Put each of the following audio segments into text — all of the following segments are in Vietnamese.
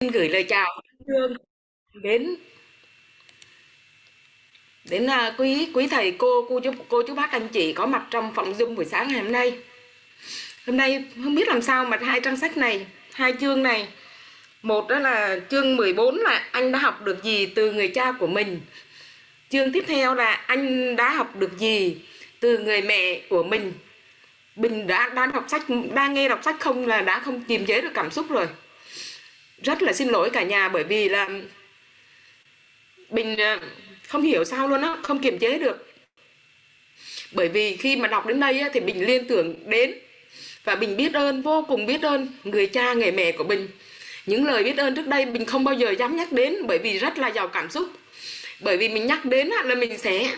Xin gửi lời chào thương đến đến à, quý quý thầy cô cô chú cô chú bác anh chị có mặt trong phòng dung buổi sáng ngày hôm nay. Hôm nay không biết làm sao mà hai trang sách này, hai chương này. Một đó là chương 14 là anh đã học được gì từ người cha của mình. Chương tiếp theo là anh đã học được gì từ người mẹ của mình. Bình đã đang đọc sách đang nghe đọc sách không là đã không kiềm chế được cảm xúc rồi rất là xin lỗi cả nhà bởi vì là mình ờ, không hiểu sao luôn á không kiềm chế được. Bởi vì khi mà đọc đến đây á, thì mình liên tưởng đến và mình biết ơn vô cùng biết ơn người cha người mẹ của mình. Những lời biết ơn trước đây mình không bao giờ dám nhắc đến bởi vì rất là giàu cảm xúc. Bởi vì mình nhắc đến là mình sẽ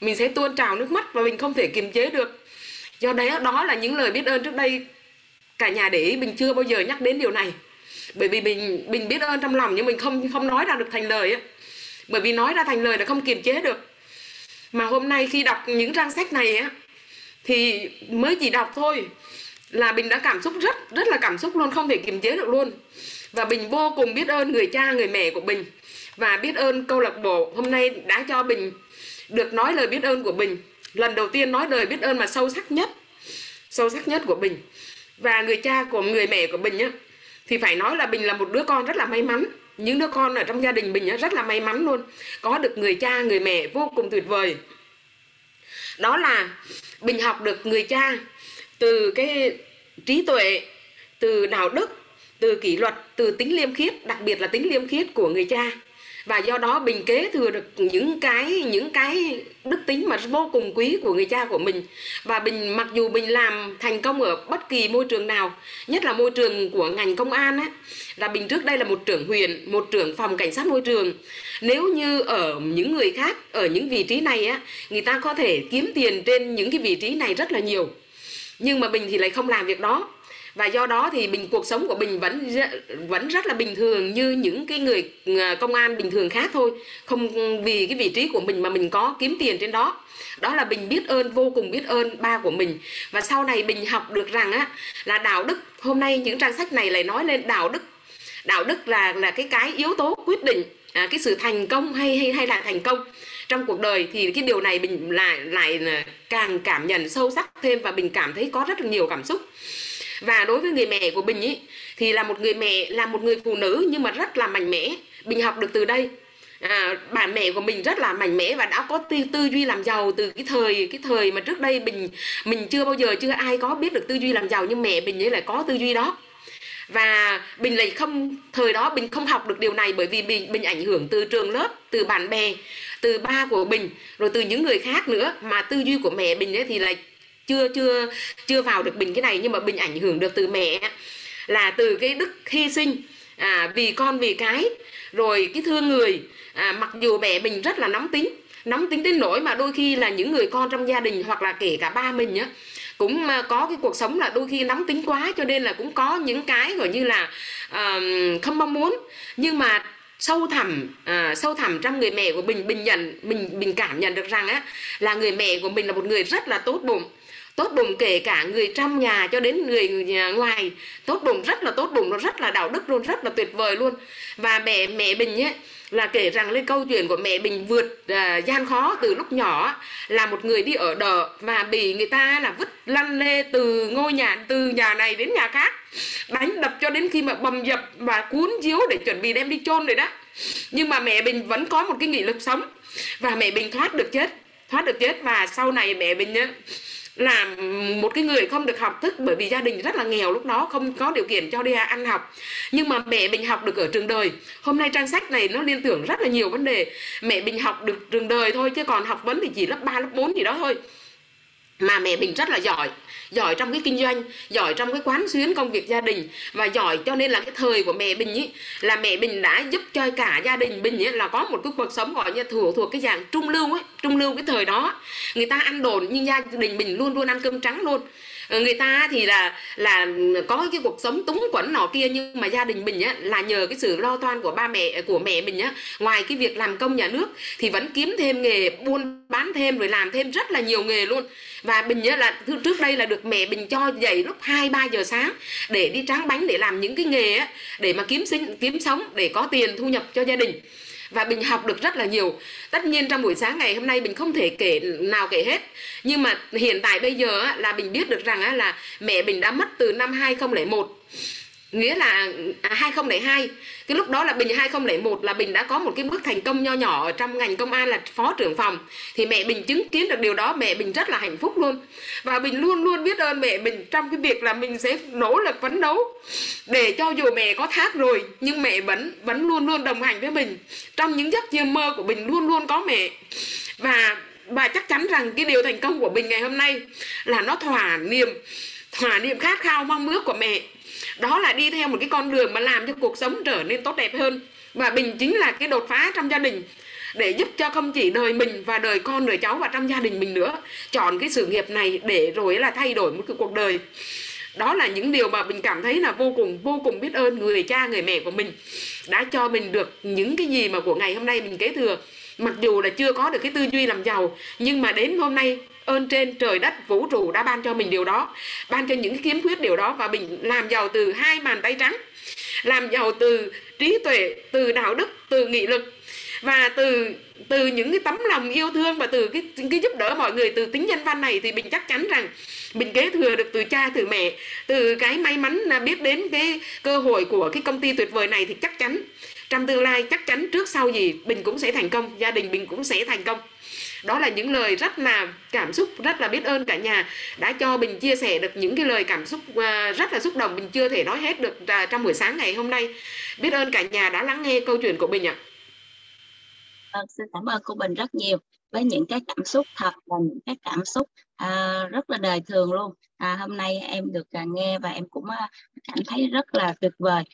mình sẽ tuôn trào nước mắt và mình không thể kiềm chế được. Do đấy đó là những lời biết ơn trước đây cả nhà để ý mình chưa bao giờ nhắc đến điều này bởi vì mình mình biết ơn trong lòng, nhưng mình không không nói ra được thành lời á. Bởi vì nói ra thành lời là không kiềm chế được. Mà hôm nay khi đọc những trang sách này á, thì mới chỉ đọc thôi là mình đã cảm xúc rất rất là cảm xúc luôn, không thể kiềm chế được luôn. Và mình vô cùng biết ơn người cha, người mẹ của mình. Và biết ơn câu lạc bộ hôm nay đã cho mình được nói lời biết ơn của mình. Lần đầu tiên nói lời biết ơn mà sâu sắc nhất, sâu sắc nhất của mình. Và người cha của, người mẹ của mình nhé thì phải nói là Bình là một đứa con rất là may mắn. Những đứa con ở trong gia đình Bình rất là may mắn luôn. Có được người cha, người mẹ vô cùng tuyệt vời. Đó là Bình học được người cha từ cái trí tuệ, từ đạo đức, từ kỷ luật, từ tính liêm khiết, đặc biệt là tính liêm khiết của người cha và do đó bình kế thừa được những cái những cái đức tính mà vô cùng quý của người cha của mình. Và bình mặc dù bình làm thành công ở bất kỳ môi trường nào, nhất là môi trường của ngành công an á, là bình trước đây là một trưởng huyện, một trưởng phòng cảnh sát môi trường. Nếu như ở những người khác, ở những vị trí này á, người ta có thể kiếm tiền trên những cái vị trí này rất là nhiều. Nhưng mà bình thì lại không làm việc đó và do đó thì bình cuộc sống của bình vẫn vẫn rất là bình thường như những cái người ờ, công an bình thường khác thôi. Không vì cái vị trí của mình mà mình có kiếm tiền trên đó. Đó là bình biết ơn vô cùng biết ơn ba của mình. Và sau này bình học được rằng á là đạo đức hôm nay những trang sách này lại nói lên đạo đức. Đạo đức là là cái cái yếu tố quyết định à, cái sự thành công hay hay hay là thành công. Trong cuộc đời thì cái điều này bình lại lại ờ, càng cảm nhận sâu sắc thêm và bình cảm thấy có rất là nhiều cảm xúc và đối với người mẹ của Bình ý thì là một người mẹ là một người phụ nữ nhưng mà rất là mạnh mẽ. Bình học được từ đây. À, bà mẹ của mình rất là mạnh mẽ và đã có tư, tư duy làm giàu từ cái thời cái thời mà trước đây mình mình chưa bao giờ chưa ai có biết được tư duy làm giàu nhưng mẹ mình ấy lại có tư duy đó. Và bình lại không thời đó bình không học được điều này bởi vì bình bình ảnh hưởng từ trường lớp từ bạn bè từ ba của bình rồi từ những người khác nữa. Mà tư duy của mẹ bình ấy thì lại chưa chưa chưa vào được bình cái này nhưng mà bình ảnh hưởng được từ mẹ là từ cái đức hy sinh à, vì con vì cái. Rồi cái thương người à, mặc dù mẹ mình rất là nóng tính nóng tính đến nỗi mà đôi khi là những người con trong gia đình hoặc là kể cả ba mình á cũng à, có cái cuộc sống là đôi khi nóng tính quá cho nên là cũng có những cái gọi như là uh, không mong muốn. Nhưng mà sâu thẳm uh, sâu thẳm trong người mẹ của mình bình nhận mình mình cảm nhận được rằng á là người mẹ của mình là một người rất là tốt bụng tốt bụng kể cả người trong nhà cho đến người ngoài. Tốt bụng rất là tốt bụng nó rất là đạo đức luôn rất là tuyệt vời luôn. Và mẹ mẹ bình ấy là kể rằng lên câu chuyện của mẹ bình vượt à, gian khó từ lúc nhỏ là một người đi ở đợ và bị người ta là vứt lăn lê từ ngôi nhà từ nhà này đến nhà khác đánh đập cho đến khi mà bầm dập và cuốn chiếu để chuẩn bị đem đi chôn rồi đó. Nhưng mà mẹ bình vẫn có một cái nghị lực sống và mẹ bình thoát được chết thoát được chết. Và sau này mẹ bình nhá là một cái người không được học thức bởi vì gia đình rất là nghèo lúc đó không có điều kiện cho đi ăn học. Nhưng mà mẹ mình học được ở trường đời. Hôm nay trang sách này nó liên tưởng rất là nhiều vấn đề. Mẹ mình học được trường đời thôi chứ còn học vấn thì chỉ lớp 3, lớp 4 gì đó thôi mà mẹ mình rất là giỏi giỏi trong cái kinh doanh, giỏi trong cái quán xuyến công việc gia đình. Và giỏi cho nên là cái thời của mẹ mình ý, là mẹ mình đã giúp cho cả gia đình mình ý, là có một cái cuộc sống gọi như thuộc thuộc cái dạng trung lưu ấy, trung lưu cái thời đó. Người ta ăn đồn nhưng gia đình mình luôn luôn ăn cơm trắng luôn. Ờ, người ta thì là là có cái cuộc sống túng quẫn nọ kia, nhưng mà gia đình mình á, là nhờ cái sự lo toan của ba mẹ, của mẹ mình á, ngoài cái việc làm công nhà nước thì vẫn kiếm thêm nghề, buôn bán thêm rồi làm thêm rất là nhiều nghề luôn. Và bình nhớ là trước đây là được mẹ bình cho dậy lúc 2 3 giờ sáng để đi tráng bánh để làm những cái nghề á, để mà kiếm sinh, kiếm sống, để có tiền thu nhập cho gia đình và Bình học được rất là nhiều. Tất nhiên trong buổi sáng ngày hôm nay Bình không thể kể nào kể hết. Nhưng mà hiện tại bây giờ là Bình biết được rằng là mẹ Bình đã mất từ năm 2001 nghĩa là à, 2002 cái lúc đó là Bình 2001 là Bình đã có một cái bước thành công nho nhỏ ở trong ngành công an là phó trưởng phòng. Thì mẹ Bình chứng kiến được điều đó, mẹ Bình rất là hạnh phúc luôn. Và Bình luôn luôn biết ơn mẹ Bình trong cái việc là mình sẽ nỗ lực phấn đấu để cho dù mẹ có thác rồi, nhưng mẹ vẫn vẫn luôn luôn đồng hành với mình. Trong những giấc mơ của Bình luôn luôn có mẹ. Và và chắc chắn rằng cái điều thành công của Bình ngày hôm nay là nó thỏa niềm thỏa niềm khát khao, mong ước của mẹ. Đó là đi theo một cái con đường mà làm cho cuộc sống trở nên tốt đẹp hơn. Và bình chính là cái đột phá trong gia đình, để giúp cho không chỉ đời mình và đời con, đời cháu và trong gia đình mình nữa, chọn cái sự nghiệp này để rồi là thay đổi một cái cuộc đời đó là những điều mà mình cảm thấy là vô cùng vô cùng biết ơn người cha, người mẹ của mình đã cho mình được những cái gì mà của ngày hôm nay mình kế thừa. Mặc dù là chưa có được cái tư duy làm giàu, nhưng mà đến hôm nay, ơn trên trời đất vũ trụ đã ban cho mình điều đó, ban cho những cái kiếm khuyết điều đó và mình làm giàu từ hai bàn tay trắng, làm giàu từ trí tuệ, từ đạo đức, từ nghị lực và từ từ những cái tấm lòng yêu thương và từ cái cái giúp đỡ mọi người từ tính nhân văn này thì mình chắc chắn rằng mình kế thừa được từ cha từ mẹ từ cái may mắn là biết đến cái cơ hội của cái công ty tuyệt vời này thì chắc chắn trong tương lai chắc chắn trước sau gì mình cũng sẽ thành công gia đình mình cũng sẽ thành công. Đó là những lời rất là cảm xúc rất là biết ơn cả nhà đã cho mình chia sẻ được những cái lời cảm xúc à, rất là xúc động. Mình chưa thể nói hết được à, trong buổi sáng ngày hôm nay. Biết ơn cả nhà đã lắng nghe câu chuyện của mình ạ. à, Vâng, xin cảm ơn cô Bình rất nhiều với những cái cảm xúc thật và những cái cảm xúc à, rất là đời thường luôn. À, hôm nay em được à, nghe và em cũng à, cảm thấy rất là tuyệt vời.